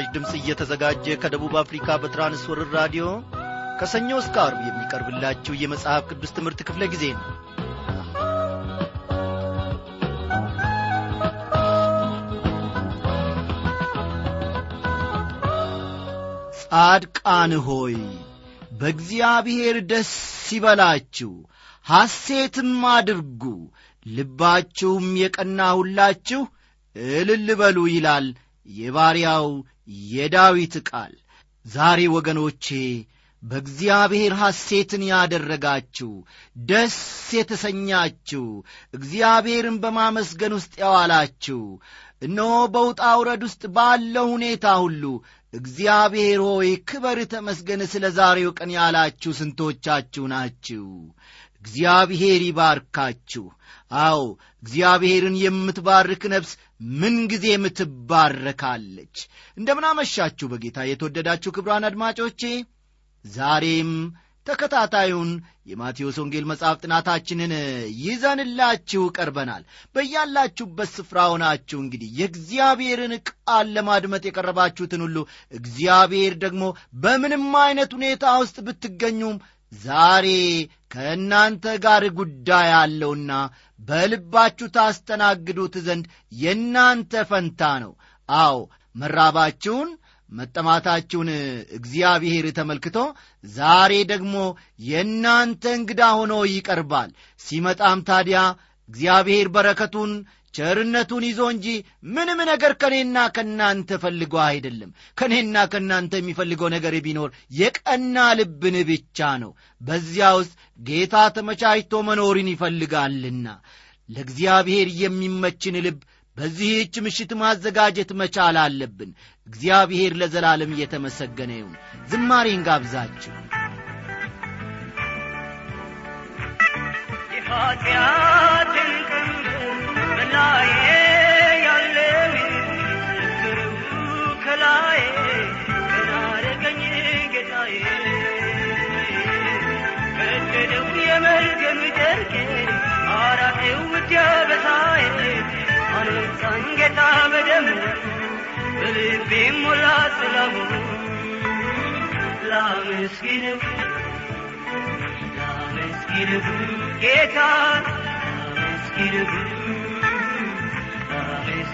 ይህ ምስራች ድምፅ እየተዘጋጀ ከደቡብ አፍሪካ በትራንስወርር ራዲዮ ከሰኞ እስከ አርብ የሚቀርብላችሁ የመጽሐፍ ቅዱስ ትምህርት ክፍለ ጊዜ ነው። ጻድቃን ሆይ በእግዚአብሔር ደስ ይበላችሁ ሐሴትም አድርጉ ልባችሁም የቀና ሁላችሁ እልል በሉ ይላል የባሪያው የዳዊት ቃል። ዛሬ ወገኖቼ በእግዚአብሔር ሐሴትን ያደረጋችሁ ደስ የተሰኛችሁ እግዚአብሔርን በማመስገን ውስጥ ያዋላችሁ እነሆ በውጣ ውረድ ውስጥ ባለው ሁኔታ ሁሉ እግዚአብሔር ሆይ ክበር ተመስገን ስለ ዛሬው ቀን ያላችሁ ስንቶቻችሁ ናችሁ እግዚአብሔር ይባርካችሁ። አዎ እግዚአብሔርን የምትባርክ ነፍስ ምንጊዜም ትባረካለች። እንደምናመሻችሁ በጌታ የተወደዳችሁ ክብራን አድማጮቼ ዛሬም ተከታታዩን የማቴዎስ ወንጌል መጽሐፍ ጥናታችንን ይዘንላችሁ ቀርበናል። በያላችሁበት ስፍራ ሆናችሁ እንግዲህ የእግዚአብሔርን ቃል ለማድመጥ የቀረባችሁትን ሁሉ እግዚአብሔር ደግሞ በምንም አይነት ሁኔታ ውስጥ ብትገኙም ዛሬ ከእናንተ ጋር ጉዳይ አለውና በልባችሁ ታስተናግዱት ዘንድ የእናንተ ፈንታ ነው። አዎ መራባችሁን መጠማታችሁን እግዚአብሔር ተመልክቶ ዛሬ ደግሞ የእናንተ እንግዳ ሆኖ ይቀርባል። ሲመጣም ታዲያ እግዚአብሔር በረከቱን ቸርነቱን ይዞ እንጂ ምንም ነገር ከእኔና ከእናንተ ፈልጎ አይደለም። ከእኔና ከእናንተ የሚፈልገው ነገር ቢኖር የቀና ልብን ብቻ ነው። በዚያ ውስጥ ጌታ ተመቻችቶ መኖርን ይፈልጋልና ለእግዚአብሔር የሚመችን ልብ በዚህች ምሽት ማዘጋጀት መቻል አለብን። እግዚአብሔር ለዘላለም እየተመሰገነ ይሁን። ዝማሬን ጋብዛችሁ። የኃጢአትን በላዬ ያለው ክርቡ ከላዬ ቀና አደረገኝ ጌታዬ ቀደደው የመርገም ጨርቄ አራቴው ውትያበሳዬ አነሳኝ ጌታ ጌታ ላመስግነው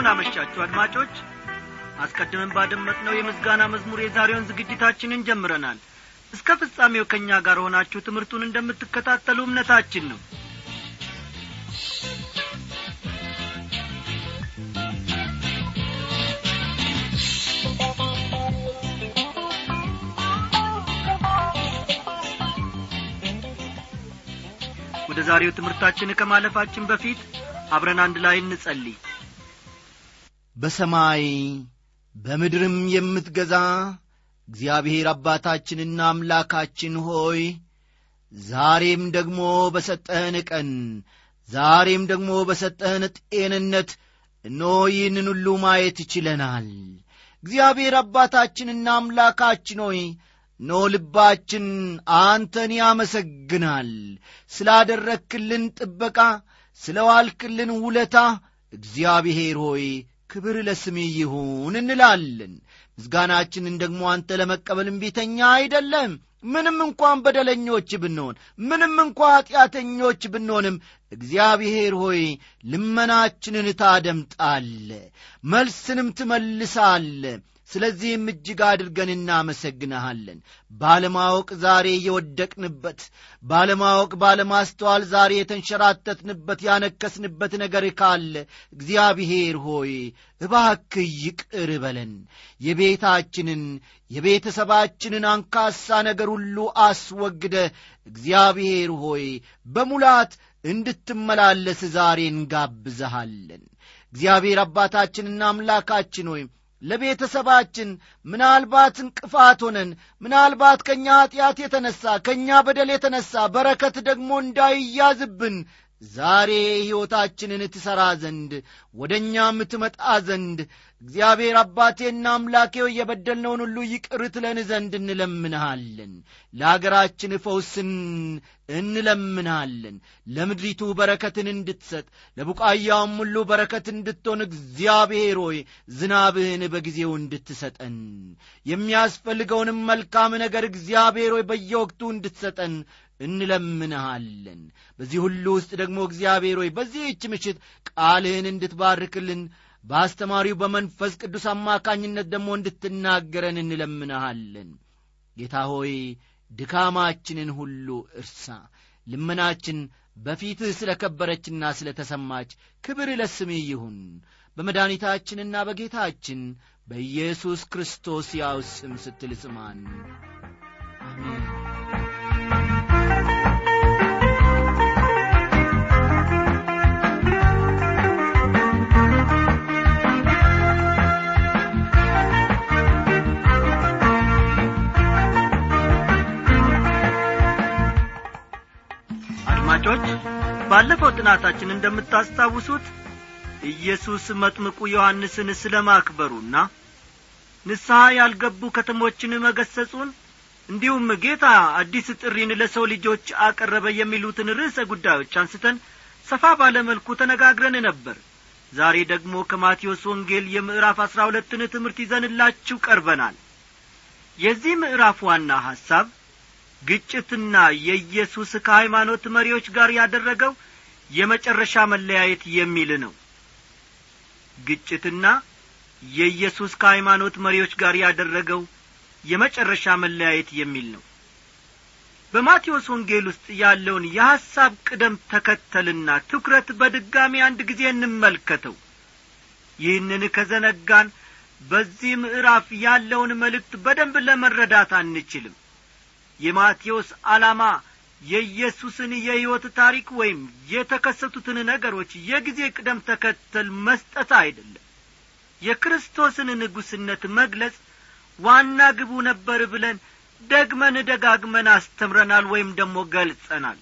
እንደምን አመሻችሁ አድማጮች? አስቀድመን ባደመጥነው የምስጋና መዝሙር የዛሬውን ዝግጅታችንን ጀምረናል። እስከ ፍጻሜው ከእኛ ጋር ሆናችሁ ትምህርቱን እንደምትከታተሉ እምነታችን ነው። ወደ ዛሬው ትምህርታችን ከማለፋችን በፊት አብረን አንድ ላይ እንጸልይ በሰማይ በምድርም የምትገዛ እግዚአብሔር አባታችንና አምላካችን ሆይ ዛሬም ደግሞ በሰጠህን ቀን ዛሬም ደግሞ በሰጠህን ጤንነት እኖ ይህንን ሁሉ ማየት ይችለናል እግዚአብሔር አባታችንና አምላካችን ሆይ ኖ ልባችን አንተን ያመሰግናል። ስላደረክልን ጥበቃ ስለ ዋልክልን ውለታ እግዚአብሔር ሆይ ክብር ለስሜ ይሁን እንላለን። ምስጋናችንን ደግሞ አንተ ለመቀበል እምቢተኛ አይደለም። ምንም እንኳን በደለኞች ብንሆን ምንም እንኳ ኀጢአተኞች ብንሆንም እግዚአብሔር ሆይ ልመናችንን ታደምጣለ መልስንም ትመልሳለ ስለዚህም እጅግ አድርገን እናመሰግንሃለን። ባለማወቅ ዛሬ የወደቅንበት ባለማወቅ ባለማስተዋል ዛሬ የተንሸራተትንበት ያነከስንበት ነገር ካለ እግዚአብሔር ሆይ እባክህ ይቅር በለን። የቤታችንን የቤተሰባችንን አንካሳ ነገር ሁሉ አስወግደ እግዚአብሔር ሆይ በሙላት እንድትመላለስ ዛሬ እንጋብዘሃለን እግዚአብሔር አባታችንና አምላካችን ሆይ ለቤተሰባችን ምናልባት እንቅፋት ሆነን ምናልባት ከእኛ ኀጢአት የተነሣ ከእኛ በደል የተነሣ በረከት ደግሞ እንዳይያዝብን ዛሬ ሕይወታችንን ትሠራ ዘንድ ወደ እኛም ትመጣ ዘንድ እግዚአብሔር አባቴና አምላኬው የበደልነውን ሁሉ ይቅር ትለን ዘንድ እንለምንሃለን። ለአገራችን ፈውስን እንለምንሃለን። ለምድሪቱ በረከትን እንድትሰጥ ለቡቃያውም ሁሉ በረከት እንድትሆን እግዚአብሔር ሆይ ዝናብህን በጊዜው እንድትሰጠን የሚያስፈልገውንም መልካም ነገር እግዚአብሔር ሆይ በየወቅቱ እንድትሰጠን እንለምንሃለን። በዚህ ሁሉ ውስጥ ደግሞ እግዚአብሔር ሆይ በዚህች ምሽት ቃልህን እንድትባርክልን በአስተማሪው በመንፈስ ቅዱስ አማካኝነት ደግሞ እንድትናገረን እንለምንሃለን። ጌታ ሆይ ድካማችንን ሁሉ እርሳ። ልመናችን በፊትህ ስለ ከበረችና ስለ ተሰማች ክብር ለስምህ ይሁን። በመድኃኒታችንና በጌታችን በኢየሱስ ክርስቶስ ያው ስም ስትል ስማን አሜን አድማጮች ባለፈው ጥናታችን እንደምታስታውሱት ኢየሱስ መጥምቁ ዮሐንስን ስለ ማክበሩና ንስሐ ያልገቡ ከተሞችን መገሰጹን እንዲሁም ጌታ አዲስ ጥሪን ለሰው ልጆች አቀረበ የሚሉትን ርዕሰ ጉዳዮች አንስተን ሰፋ ባለ መልኩ ተነጋግረን ነበር። ዛሬ ደግሞ ከማቴዎስ ወንጌል የምዕራፍ አሥራ ሁለትን ትምህርት ይዘንላችሁ ቀርበናል። የዚህ ምዕራፍ ዋና ሐሳብ ግጭትና የኢየሱስ ከሃይማኖት መሪዎች ጋር ያደረገው የመጨረሻ መለያየት የሚል ነው። ግጭትና የኢየሱስ ከሃይማኖት መሪዎች ጋር ያደረገው የመጨረሻ መለያየት የሚል ነው። በማቴዎስ ወንጌል ውስጥ ያለውን የሐሳብ ቅደም ተከተልና ትኩረት በድጋሚ አንድ ጊዜ እንመልከተው። ይህንን ከዘነጋን በዚህ ምዕራፍ ያለውን መልእክት በደንብ ለመረዳት አንችልም የማቴዎስ ዓላማ የኢየሱስን የሕይወት ታሪክ ወይም የተከሰቱትን ነገሮች የጊዜ ቅደም ተከተል መስጠት አይደለም። የክርስቶስን ንጉሥነት መግለጽ ዋና ግቡ ነበር ብለን ደግመን ደጋግመን አስተምረናል ወይም ደግሞ ገልጸናል።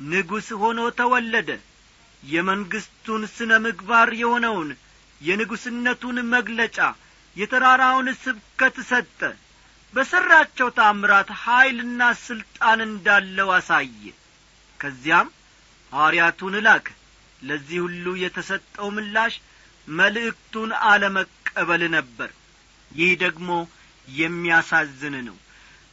ንጉሥ ሆኖ ተወለደ። የመንግሥቱን ስነ ምግባር የሆነውን የንጉሥነቱን መግለጫ የተራራውን ስብከት ሰጠ በሠራቸው ታምራት ኀይልና ሥልጣን እንዳለው አሳየ። ከዚያም ሐዋርያቱን ላከ ለዚህ ሁሉ የተሰጠው ምላሽ መልእክቱን አለመቀበል ነበር። ይህ ደግሞ የሚያሳዝን ነው።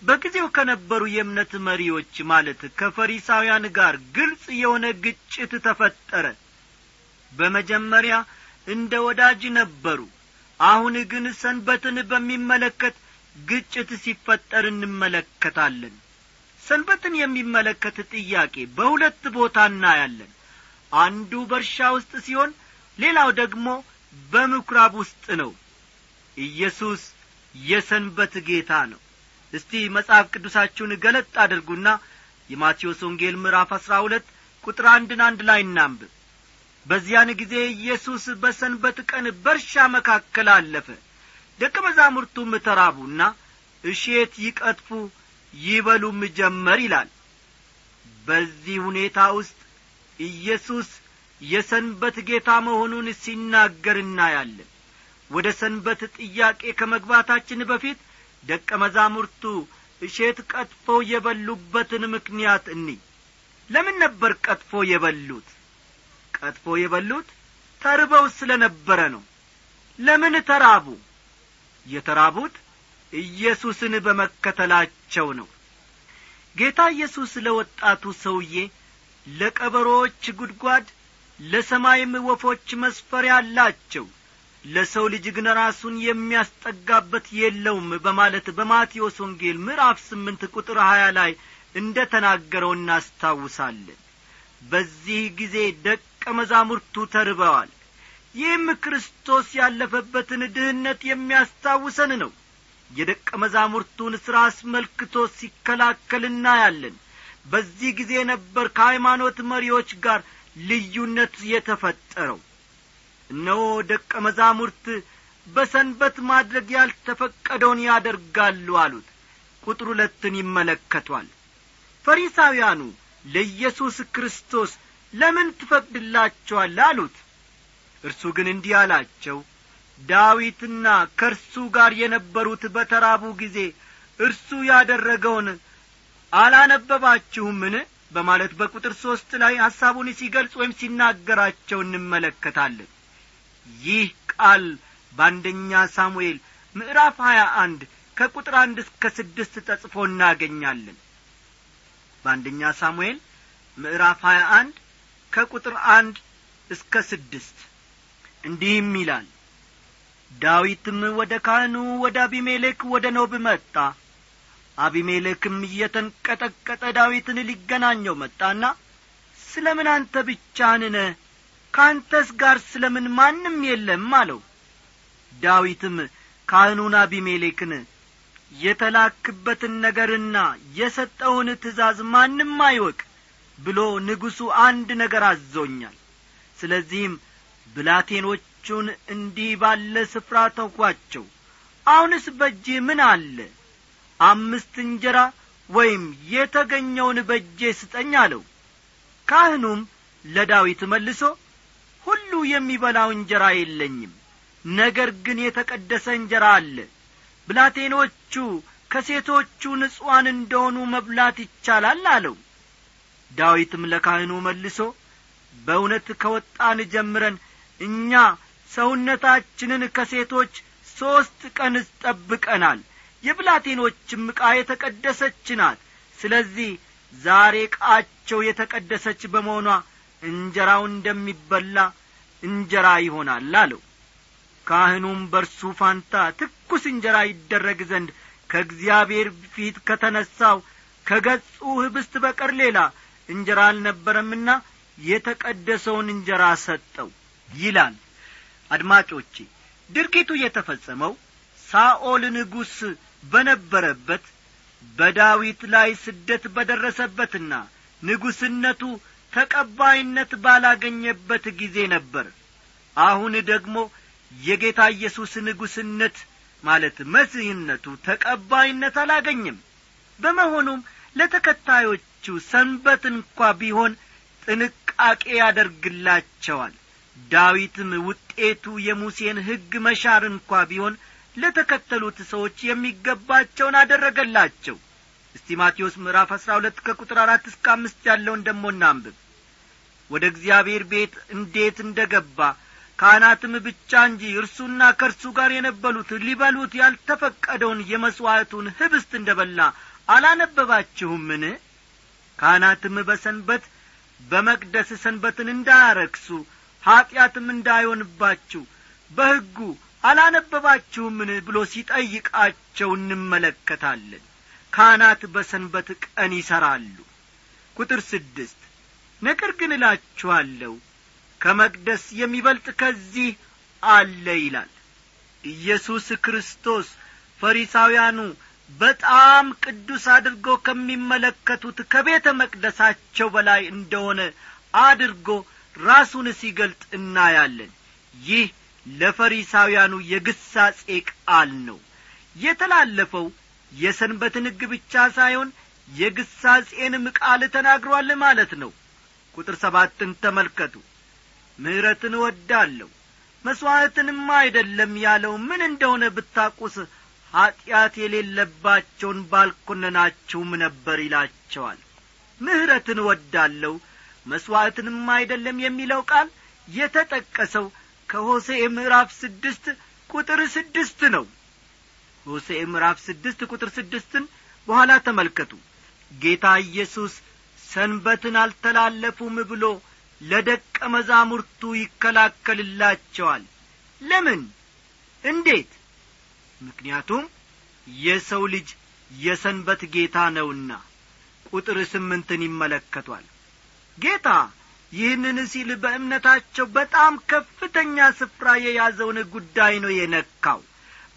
በጊዜው ከነበሩ የእምነት መሪዎች ማለት ከፈሪሳውያን ጋር ግልጽ የሆነ ግጭት ተፈጠረ። በመጀመሪያ እንደ ወዳጅ ነበሩ። አሁን ግን ሰንበትን በሚመለከት ግጭት ሲፈጠር እንመለከታለን። ሰንበትን የሚመለከት ጥያቄ በሁለት ቦታ እናያለን። አንዱ በእርሻ ውስጥ ሲሆን ሌላው ደግሞ በምኵራብ ውስጥ ነው። ኢየሱስ የሰንበት ጌታ ነው። እስቲ መጽሐፍ ቅዱሳችሁን ገለጥ አድርጉና የማቴዎስ ወንጌል ምዕራፍ አሥራ ሁለት ቁጥር አንድን አንድ ላይ እናንብብ። በዚያን ጊዜ ኢየሱስ በሰንበት ቀን በእርሻ መካከል አለፈ ደቀ መዛሙርቱም ተራቡና እሼት ይቀጥፉ ይበሉም ጀመር ይላል። በዚህ ሁኔታ ውስጥ ኢየሱስ የሰንበት ጌታ መሆኑን ሲናገር እናያለን። ወደ ሰንበት ጥያቄ ከመግባታችን በፊት ደቀ መዛሙርቱ እሼት ቀጥፈው የበሉበትን ምክንያት እኒ። ለምን ነበር ቀጥፎ የበሉት? ቀጥፎ የበሉት ተርበው ስለ ነበረ ነው። ለምን ተራቡ የተራቡት ኢየሱስን በመከተላቸው ነው። ጌታ ኢየሱስ ለወጣቱ ሰውዬ ለቀበሮዎች ጉድጓድ ለሰማይም ወፎች መስፈሪያ አላቸው። ለሰው ልጅ ግን ራሱን የሚያስጠጋበት የለውም በማለት በማቴዎስ ወንጌል ምዕራፍ ስምንት ቁጥር ሀያ ላይ እንደ ተናገረው እናስታውሳለን። በዚህ ጊዜ ደቀ መዛሙርቱ ተርበዋል ይህም ክርስቶስ ያለፈበትን ድህነት የሚያስታውሰን ነው። የደቀ መዛሙርቱን ሥራ አስመልክቶ ሲከላከል እናያለን። በዚህ ጊዜ ነበር ከሃይማኖት መሪዎች ጋር ልዩነት የተፈጠረው። እነሆ ደቀ መዛሙርት በሰንበት ማድረግ ያልተፈቀደውን ያደርጋሉ አሉት። ቁጥር ሁለትን ይመለከቷል። ፈሪሳውያኑ ለኢየሱስ ክርስቶስ ለምን ትፈቅድላቸዋል አሉት እርሱ ግን እንዲህ አላቸው ዳዊትና ከእርሱ ጋር የነበሩት በተራቡ ጊዜ እርሱ ያደረገውን አላነበባችሁምን? በማለት በቁጥር ሦስት ላይ ሐሳቡን ሲገልጽ ወይም ሲናገራቸው እንመለከታለን። ይህ ቃል በአንደኛ ሳሙኤል ምዕራፍ ሀያ አንድ ከቁጥር አንድ እስከ ስድስት ተጽፎ እናገኛለን። በአንደኛ ሳሙኤል ምዕራፍ ሀያ አንድ ከቁጥር አንድ እስከ ስድስት እንዲህም ይላል ዳዊትም ወደ ካህኑ ወደ አቢሜሌክ ወደ ኖብ መጣ። አቢሜሌክም እየተንቀጠቀጠ ዳዊትን ሊገናኘው መጣና ስለ ምን አንተ ብቻህን ከአንተስ ጋር ስለ ምን ማንም የለም? አለው። ዳዊትም ካህኑን አቢሜሌክን የተላክበትን ነገርና የሰጠውን ትእዛዝ ማንም አይወቅ ብሎ ንጉሡ አንድ ነገር አዞኛል ስለዚህም ብላቴኖቹን እንዲህ ባለ ስፍራ ተውኳቸው። አሁንስ በእጅህ ምን አለ? አምስት እንጀራ ወይም የተገኘውን በእጄ ስጠኝ አለው። ካህኑም ለዳዊት መልሶ ሁሉ የሚበላው እንጀራ የለኝም ነገር ግን የተቀደሰ እንጀራ አለ። ብላቴኖቹ ከሴቶቹ ንጹዋን እንደሆኑ መብላት ይቻላል አለው። ዳዊትም ለካህኑ መልሶ በእውነት ከወጣን ጀምረን እኛ ሰውነታችንን ከሴቶች ሦስት ቀን ጠብቀናል። የብላቴኖችም ዕቃ የተቀደሰች ናት። ስለዚህ ዛሬ ዕቃቸው የተቀደሰች በመሆኗ እንጀራው እንደሚበላ እንጀራ ይሆናል አለው። ካህኑም በርሱ ፋንታ ትኩስ እንጀራ ይደረግ ዘንድ ከእግዚአብሔር ፊት ከተነሣው ከገጹ ህብስት በቀር ሌላ እንጀራ አልነበረምና የተቀደሰውን እንጀራ ሰጠው ይላል። አድማጮቼ ድርጊቱ የተፈጸመው ሳኦል ንጉሥ በነበረበት በዳዊት ላይ ስደት በደረሰበትና ንጉሥነቱ ተቀባይነት ባላገኘበት ጊዜ ነበር። አሁን ደግሞ የጌታ ኢየሱስ ንጉሥነት ማለት መሲህነቱ ተቀባይነት አላገኝም በመሆኑም ለተከታዮቹ ሰንበት እንኳ ቢሆን ጥንቃቄ ያደርግላቸዋል ዳዊትም ውጤቱ የሙሴን ሕግ መሻር እንኳ ቢሆን ለተከተሉት ሰዎች የሚገባቸውን አደረገላቸው። እስቲ ማቴዎስ ምዕራፍ አሥራ ሁለት ከቁጥር አራት እስከ አምስት ያለውን ደሞ እናንብብ። ወደ እግዚአብሔር ቤት እንዴት እንደ ገባ ካህናትም ብቻ እንጂ እርሱና ከእርሱ ጋር የነበሉት ሊበሉት ያልተፈቀደውን የመሥዋዕቱን ህብስት እንደ በላ አላነበባችሁምን? ካህናትም በሰንበት በመቅደስ ሰንበትን እንዳያረክሱ ኀጢአትም እንዳይሆንባችሁ በሕጉ አላነበባችሁምን ብሎ ሲጠይቃቸው እንመለከታለን። ካህናት በሰንበት ቀን ይሠራሉ ቁጥር ስድስት ነገር ግን እላችኋለሁ ከመቅደስ የሚበልጥ ከዚህ አለ ይላል። ኢየሱስ ክርስቶስ ፈሪሳውያኑ በጣም ቅዱስ አድርገው ከሚመለከቱት ከቤተ መቅደሳቸው በላይ እንደሆነ አድርጎ ራሱን ሲገልጥ እናያለን። ይህ ለፈሪሳውያኑ የግሳጼ ቃል ነው። የተላለፈው የሰንበትን ሕግ ብቻ ሳይሆን የግሳጼንም ቃል ተናግሯል ማለት ነው። ቁጥር ሰባትን ተመልከቱ። ምሕረትን እወዳለሁ መሥዋዕትንም አይደለም ያለው። ምን እንደሆነ ብታቁስ ኀጢአት የሌለባቸውን ባልኰነናችሁም ነበር ይላቸዋል። ምሕረትን እወዳለሁ መሥዋዕትንም አይደለም የሚለው ቃል የተጠቀሰው ከሆሴዕ ምዕራፍ ስድስት ቁጥር ስድስት ነው። ሆሴዕ ምዕራፍ ስድስት ቁጥር ስድስትን በኋላ ተመልከቱ። ጌታ ኢየሱስ ሰንበትን አልተላለፉም ብሎ ለደቀ መዛሙርቱ ይከላከልላቸዋል። ለምን? እንዴት? ምክንያቱም የሰው ልጅ የሰንበት ጌታ ነውና። ቁጥር ስምንትን ይመለከቷል ጌታ ይህንን ሲል በእምነታቸው በጣም ከፍተኛ ስፍራ የያዘውን ጉዳይ ነው የነካው።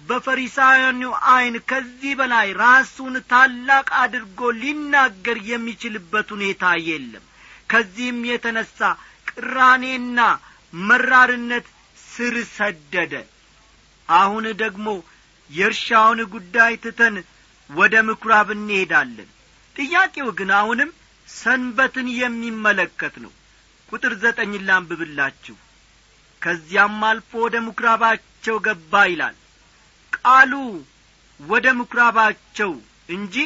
በፈሪሳውያኑ ዐይን ከዚህ በላይ ራሱን ታላቅ አድርጎ ሊናገር የሚችልበት ሁኔታ የለም። ከዚህም የተነሣ ቅራኔና መራርነት ስር ሰደደ። አሁን ደግሞ የእርሻውን ጉዳይ ትተን ወደ ምኵራብ እንሄዳለን። ጥያቄው ግን አሁንም ሰንበትን የሚመለከት ነው። ቁጥር ዘጠኝ ላንብብላችሁ። ከዚያም አልፎ ወደ ምኵራባቸው ገባ ይላል። ቃሉ ወደ ምኵራባቸው እንጂ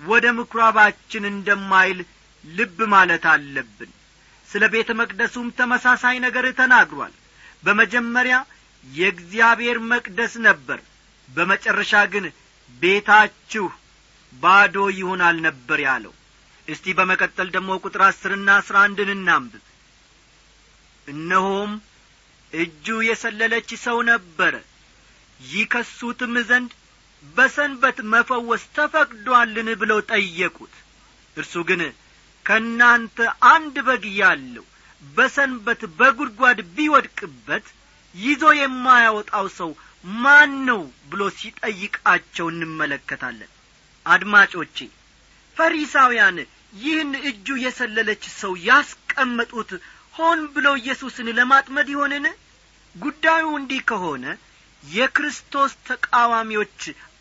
ወደ ምኵራባችን እንደማይል ልብ ማለት አለብን። ስለ ቤተ መቅደሱም ተመሳሳይ ነገር ተናግሯል። በመጀመሪያ የእግዚአብሔር መቅደስ ነበር። በመጨረሻ ግን ቤታችሁ ባዶ ይሆናል ነበር ያለው እስቲ በመቀጠል ደግሞ ቁጥር አስርና አስራ አንድን እናንብብ እነሆም እጁ የሰለለች ሰው ነበረ። ይከሱትም ዘንድ በሰንበት መፈወስ ተፈቅዶአልን ብለው ጠየቁት። እርሱ ግን ከእናንተ አንድ በግ ያለው በሰንበት በጒድጓድ ቢወድቅበት ይዞ የማያወጣው ሰው ማን ነው ብሎ ሲጠይቃቸው እንመለከታለን። አድማጮቼ ፈሪሳውያን ይህን እጁ የሰለለች ሰው ያስቀመጡት ሆን ብለው ኢየሱስን ለማጥመድ ይሆንን? ጉዳዩ እንዲህ ከሆነ የክርስቶስ ተቃዋሚዎች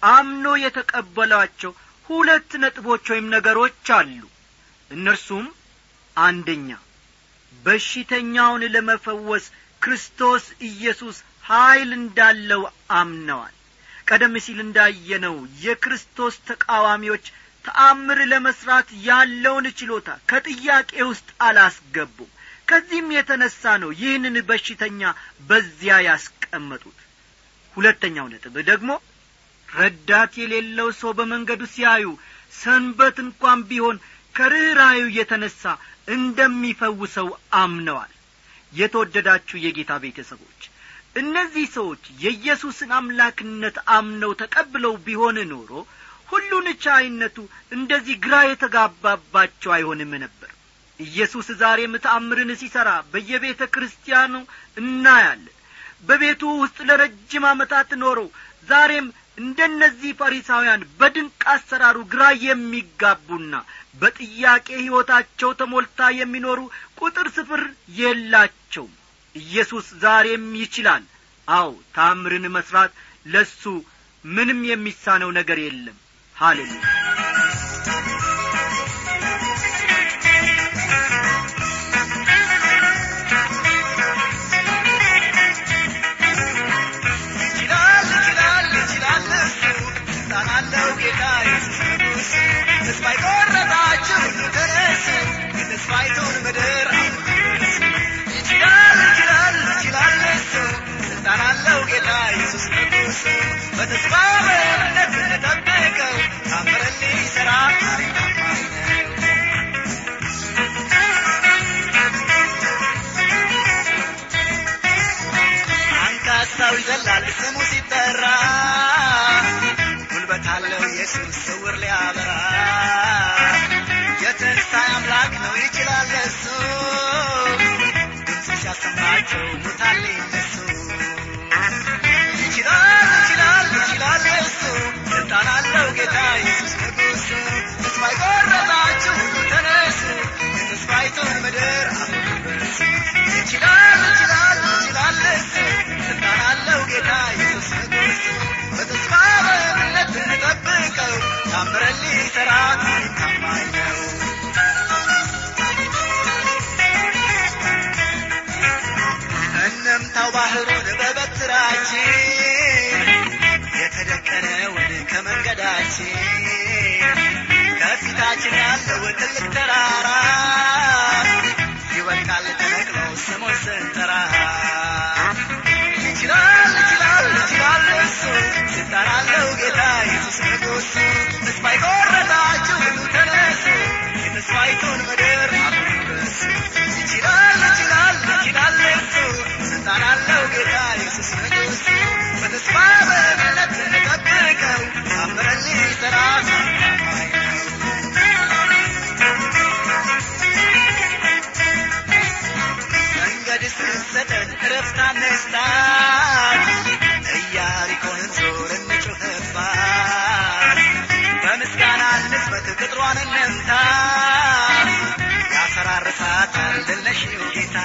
አምኖ የተቀበሏቸው ሁለት ነጥቦች ወይም ነገሮች አሉ። እነርሱም አንደኛ በሽተኛውን ለመፈወስ ክርስቶስ ኢየሱስ ኀይል እንዳለው አምነዋል። ቀደም ሲል እንዳየነው የክርስቶስ ተቃዋሚዎች ተአምር ለመስራት ያለውን ችሎታ ከጥያቄ ውስጥ አላስገቡም። ከዚህም የተነሣ ነው ይህንን በሽተኛ በዚያ ያስቀመጡት። ሁለተኛው ነጥብ ደግሞ ረዳት የሌለው ሰው በመንገዱ ሲያዩ ሰንበት እንኳን ቢሆን ከርኅራዩ የተነሣ እንደሚፈውሰው አምነዋል። የተወደዳችሁ የጌታ ቤተሰቦች እነዚህ ሰዎች የኢየሱስን አምላክነት አምነው ተቀብለው ቢሆን ኖሮ ሁሉን ቻይነቱ እንደዚህ ግራ የተጋባባቸው አይሆንም ነበር። ኢየሱስ ዛሬም ተአምርን ሲሠራ በየቤተ ክርስቲያኑ እናያለን። በቤቱ ውስጥ ለረጅም ዓመታት ኖረው ዛሬም እንደነዚህ ፈሪሳውያን በድንቅ አሰራሩ ግራ የሚጋቡና በጥያቄ ሕይወታቸው ተሞልታ የሚኖሩ ቁጥር ስፍር የላቸውም። ኢየሱስ ዛሬም ይችላል። አው ታምርን መስራት ለሱ ምንም የሚሳነው ነገር የለም ሃሌሉያ አለው ጌታ ኢየሱስ ተስፋ የቆረጣችሁ ተነሱ የተስፋይቱን ምድር ነው እንምታው ባህሩን በበትራችን የተደቀነውን ከመንገዳችን ያለው ትልቅ ተራራ ይወድቃል ተነቅሎ ስሙን ስንጠራ። ይችላል ይችላል ጌታ በምስጋና እንዝመት ቅጥሯን እንምታ ያፈራርሳታል ድል ነሺው ጌታ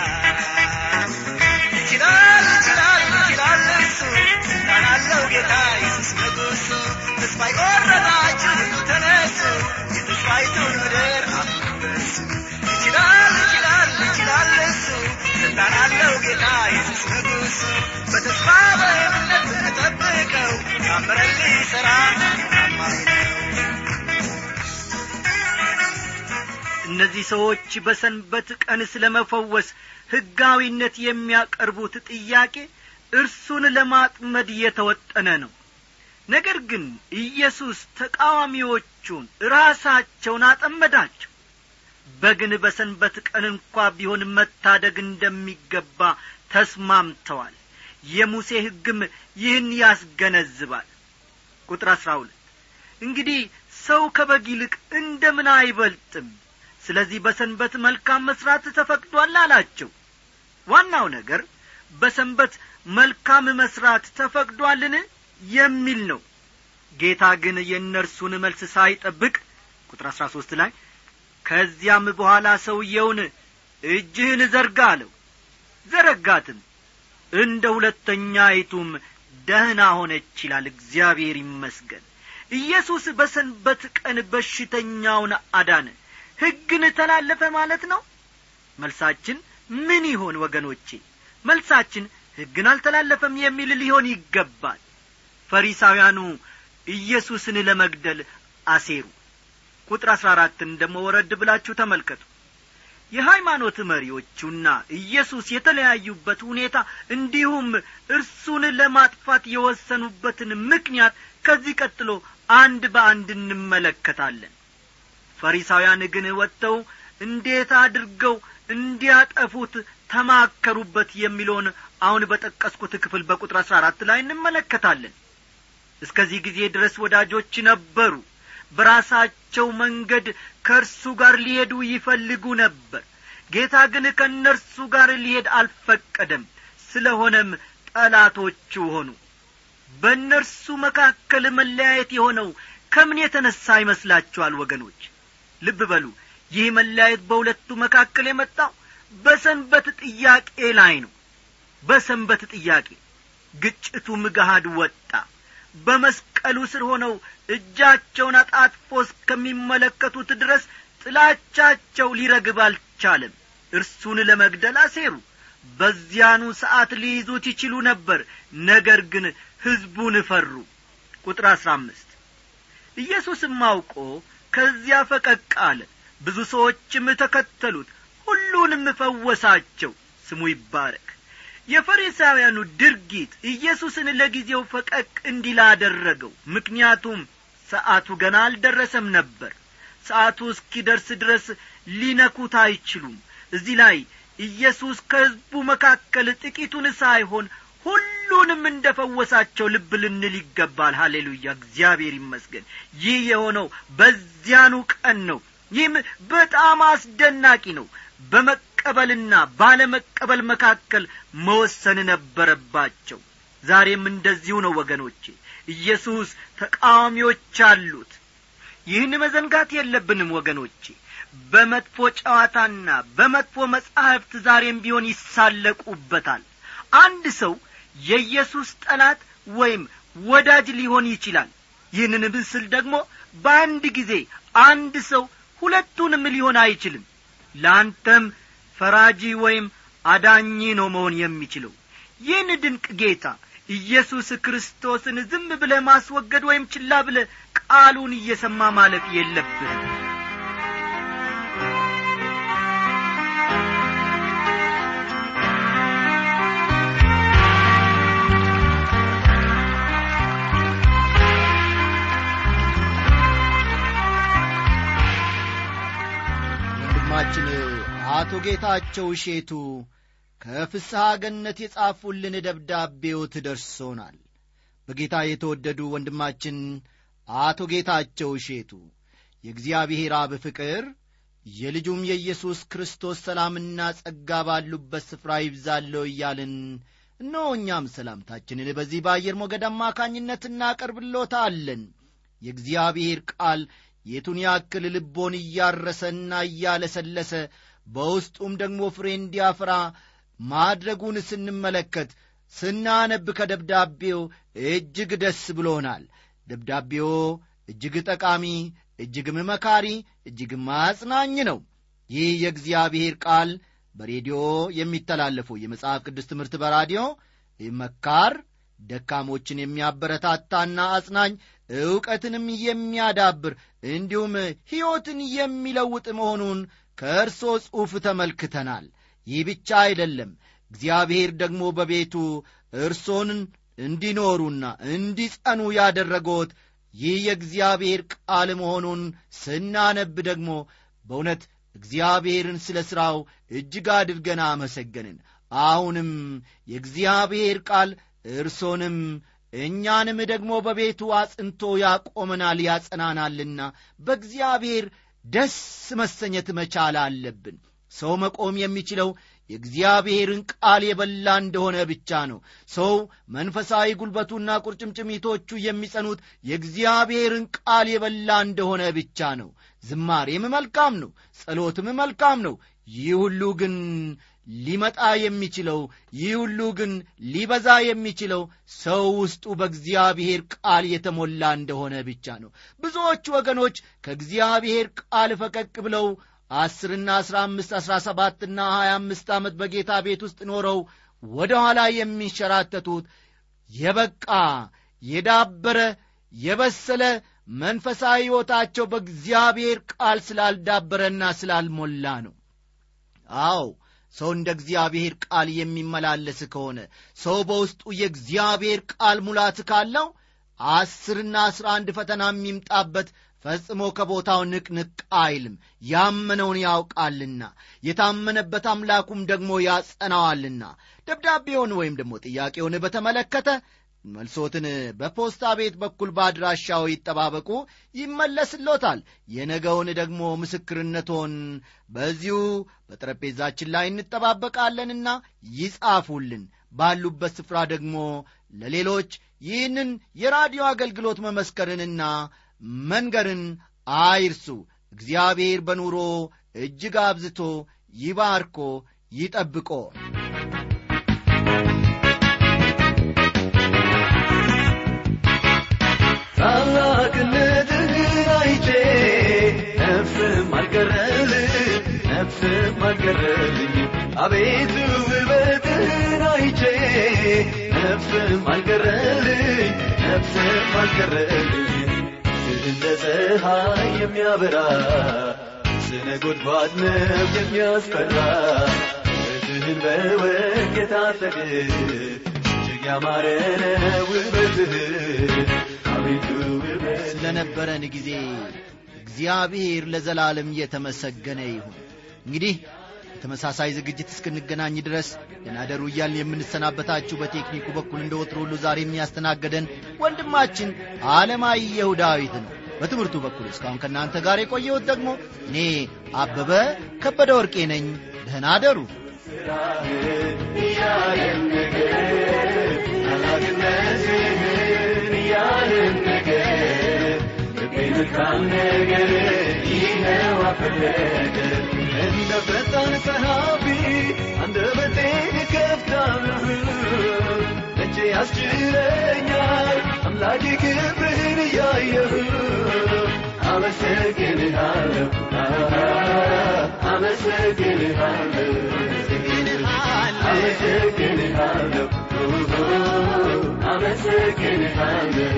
ይችላል ይችላል ይችላል እሱ ስልጣን አለው ጌታ ኢየሱስ ንጉሡ ተስፋ የቆረጣችሁ ሁሉ ተነሱ የተስፋይቱን ምድር አፍርሱ ይችላል ይችላል ይችላል እሱ ስልጣን አለው ጌታ ኢየሱስ ንጉሡ በተስፋ በእምነት እንጠብቀው ታምረን ሊሠራ ታማኝ ነው እነዚህ ሰዎች በሰንበት ቀን ስለ መፈወስ ሕጋዊነት የሚያቀርቡት ጥያቄ እርሱን ለማጥመድ የተወጠነ ነው። ነገር ግን ኢየሱስ ተቃዋሚዎቹን ራሳቸውን አጠመዳቸው። በግን በሰንበት ቀን እንኳ ቢሆን መታደግ እንደሚገባ ተስማምተዋል። የሙሴ ሕግም ይህን ያስገነዝባል። ቁጥር አሥራ ሁለት እንግዲህ ሰው ከበግ ይልቅ እንደምን አይበልጥም ስለዚህ በሰንበት መልካም መስራት ተፈቅዷል አላቸው። ዋናው ነገር በሰንበት መልካም መስራት ተፈቅዷልን የሚል ነው። ጌታ ግን የእነርሱን መልስ ሳይጠብቅ ቁጥር አሥራ ሦስት ላይ ከዚያም በኋላ ሰውየውን እጅህን ዘርጋ አለው። ዘረጋትም እንደ ሁለተኛይቱም ደህና ሆነች ይላል እግዚአብሔር ይመስገን። ኢየሱስ በሰንበት ቀን በሽተኛውን አዳነ ሕግን ተላለፈ ማለት ነው? መልሳችን ምን ይሆን ወገኖቼ? መልሳችን ሕግን አልተላለፈም የሚል ሊሆን ይገባል። ፈሪሳውያኑ ኢየሱስን ለመግደል አሴሩ። ቁጥር አሥራ አራትን ደሞ ወረድ ብላችሁ ተመልከቱ። የሃይማኖት መሪዎቹና ኢየሱስ የተለያዩበት ሁኔታ እንዲሁም እርሱን ለማጥፋት የወሰኑበትን ምክንያት ከዚህ ቀጥሎ አንድ በአንድ እንመለከታለን ፈሪሳውያን ግን ወጥተው እንዴት አድርገው እንዲያጠፉት ተማከሩበት የሚለውን አሁን በጠቀስኩት ክፍል በቁጥር አሥራ አራት ላይ እንመለከታለን። እስከዚህ ጊዜ ድረስ ወዳጆች ነበሩ። በራሳቸው መንገድ ከእርሱ ጋር ሊሄዱ ይፈልጉ ነበር። ጌታ ግን ከእነርሱ ጋር ሊሄድ አልፈቀደም። ስለሆነም ጠላቶቹ ሆኑ። በእነርሱ መካከል መለያየት የሆነው ከምን የተነሣ ይመስላችኋል ወገኖች ልብ በሉ። ይህ መለያየት በሁለቱ መካከል የመጣው በሰንበት ጥያቄ ላይ ነው። በሰንበት ጥያቄ ግጭቱም ገሃድ ወጣ። በመስቀሉ ስር ሆነው እጃቸውን አጣጥፎ እስከሚመለከቱት ድረስ ጥላቻቸው ሊረግብ አልቻለም። እርሱን ለመግደል አሴሩ። በዚያኑ ሰዓት ሊይዙት ይችሉ ነበር ነገር ግን ሕዝቡን ፈሩ። ቁጥር አሥራ አምስት ኢየሱስም አውቆ ከዚያ ፈቀቅ አለ። ብዙ ሰዎችም ተከተሉት። ሁሉንም ፈወሳቸው። ስሙ ይባረክ። የፈሪሳውያኑ ድርጊት ኢየሱስን ለጊዜው ፈቀቅ እንዲል አደረገው። ምክንያቱም ሰዓቱ ገና አልደረሰም ነበር። ሰዓቱ እስኪደርስ ድረስ ሊነኩት አይችሉም። እዚህ ላይ ኢየሱስ ከሕዝቡ መካከል ጥቂቱን ሳይሆን ሁሉንም እንደ ፈወሳቸው ልብ ልንል ይገባል። ሀሌሉያ እግዚአብሔር ይመስገን። ይህ የሆነው በዚያኑ ቀን ነው። ይህም በጣም አስደናቂ ነው። በመቀበልና ባለመቀበል መካከል መወሰን ነበረባቸው። ዛሬም እንደዚሁ ነው ወገኖቼ። ኢየሱስ ተቃዋሚዎች አሉት። ይህን መዘንጋት የለብንም ወገኖቼ። በመጥፎ ጨዋታና በመጥፎ መጻሕፍት ዛሬም ቢሆን ይሳለቁበታል። አንድ ሰው የኢየሱስ ጠላት ወይም ወዳጅ ሊሆን ይችላል። ይህንን ምስል ደግሞ በአንድ ጊዜ አንድ ሰው ሁለቱንም ሊሆን አይችልም። ለአንተም ፈራጂ ወይም አዳኝ ነው መሆን የሚችለው። ይህን ድንቅ ጌታ ኢየሱስ ክርስቶስን ዝም ብለ ማስወገድ ወይም ችላ ብለ ቃሉን እየሰማ ማለፍ የለብህም አቶ ጌታቸው እሼቱ ከፍስሐ ገነት የጻፉልን ደብዳቤዎት ደርሶናል። በጌታ የተወደዱ ወንድማችን አቶ ጌታቸው እሼቱ የእግዚአብሔር አብ ፍቅር የልጁም የኢየሱስ ክርስቶስ ሰላምና ጸጋ ባሉበት ስፍራ ይብዛለው እያልን እነሆ እኛም ሰላምታችንን በዚህ በአየር ሞገድ አማካኝነት እናቀርብሎታለን። የእግዚአብሔር ቃል የቱን ያክል ልቦን እያረሰና እያለሰለሰ በውስጡም ደግሞ ፍሬ እንዲያፈራ ማድረጉን ስንመለከት ስናነብ ከደብዳቤው እጅግ ደስ ብሎናል። ደብዳቤው እጅግ ጠቃሚ እጅግም መካሪ እጅግም አጽናኝ ነው። ይህ የእግዚአብሔር ቃል በሬዲዮ የሚተላለፈው የመጽሐፍ ቅዱስ ትምህርት በራዲዮ መካር ደካሞችን የሚያበረታታና አጽናኝ ዕውቀትንም የሚያዳብር እንዲሁም ሕይወትን የሚለውጥ መሆኑን ከእርሶ ጽሑፍ ተመልክተናል። ይህ ብቻ አይደለም። እግዚአብሔር ደግሞ በቤቱ እርሶን እንዲኖሩና እንዲጸኑ ያደረጎት ይህ የእግዚአብሔር ቃል መሆኑን ስናነብ ደግሞ በእውነት እግዚአብሔርን ስለ ሥራው እጅግ አድርገን አመሰገንን። አሁንም የእግዚአብሔር ቃል እርሶንም እኛንም ደግሞ በቤቱ አጽንቶ ያቆመናል ያጸናናልና በእግዚአብሔር ደስ መሰኘት መቻል አለብን። ሰው መቆም የሚችለው የእግዚአብሔርን ቃል የበላ እንደሆነ ብቻ ነው። ሰው መንፈሳዊ ጉልበቱና ቁርጭምጭሚቶቹ የሚጸኑት የእግዚአብሔርን ቃል የበላ እንደሆነ ብቻ ነው። ዝማሬም መልካም ነው። ጸሎትም መልካም ነው። ይህ ሁሉ ግን ሊመጣ የሚችለው ይህ ሁሉ ግን ሊበዛ የሚችለው ሰው ውስጡ በእግዚአብሔር ቃል የተሞላ እንደሆነ ብቻ ነው። ብዙዎቹ ወገኖች ከእግዚአብሔር ቃል ፈቀቅ ብለው አስርና አስራ አምስት አስራ ሰባትና ሀያ አምስት ዓመት በጌታ ቤት ውስጥ ኖረው ወደ ኋላ የሚንሸራተቱት የበቃ የዳበረ የበሰለ መንፈሳዊ ሕይወታቸው በእግዚአብሔር ቃል ስላልዳበረና ስላልሞላ ነው። አዎ ሰው እንደ እግዚአብሔር ቃል የሚመላለስ ከሆነ ሰው በውስጡ የእግዚአብሔር ቃል ሙላት ካለው አስርና አስራ አንድ ፈተና የሚምጣበት ፈጽሞ ከቦታው ንቅንቅ አይልም። ያመነውን ያውቃልና የታመነበት አምላኩም ደግሞ ያጸናዋልና ደብዳቤውን ወይም ደግሞ ጥያቄውን በተመለከተ መልሶትን በፖስታ ቤት በኩል በአድራሻው ይጠባበቁ ይመለስሎታል። የነገውን ደግሞ ምስክርነቶን በዚሁ በጠረጴዛችን ላይ እንጠባበቃለንና ይጻፉልን። ባሉበት ስፍራ ደግሞ ለሌሎች ይህንን የራዲዮ አገልግሎት መመስከርንና መንገርን አይርሱ። እግዚአብሔር በኑሮ እጅግ አብዝቶ ይባርኮ ይጠብቆ ነፍስም አልቀረልኝ ነፍስም አልቀረልኝ አቤቱ ውበትህን አይቼ ነፍስም አልቀረልኝ ነፍስም አልቀረልኝ እንደ ፀሐይ የሚያበራ ስነ ጎድጓድ ነው የሚያስፈራ ውበትህን በወርቅ የታጠቅ እጅግ ያማረ ውበትህ አቤቱ ውበት ስለነበረን ጊዜ እግዚአብሔር ለዘላለም የተመሰገነ ይሁን። እንግዲህ በተመሳሳይ ዝግጅት እስክንገናኝ ድረስ ደናደሩ እያልን የምንሰናበታችሁ በቴክኒኩ በኩል እንደ ወትሮ ሁሉ ዛሬ የሚያስተናገደን ወንድማችን አለማየሁ ዳዊት ነው። በትምህርቱ በኩል እስካሁን ከእናንተ ጋር የቆየሁት ደግሞ እኔ አበበ ከበደ ወርቄ ነኝ። ደህና አደሩ እያለን መልካም ነገር ይኸው አፈለገ እንደ ፈጣን ጸሐፊ አንደበቴን ከፍታለሁ እጄ ያስችለኛል አምላኬ ክብርህን እያየሁ አመሰግንሃለሁ አመሰግንሃለሁ አመሰግንሃለሁ አመሰግንሃለሁ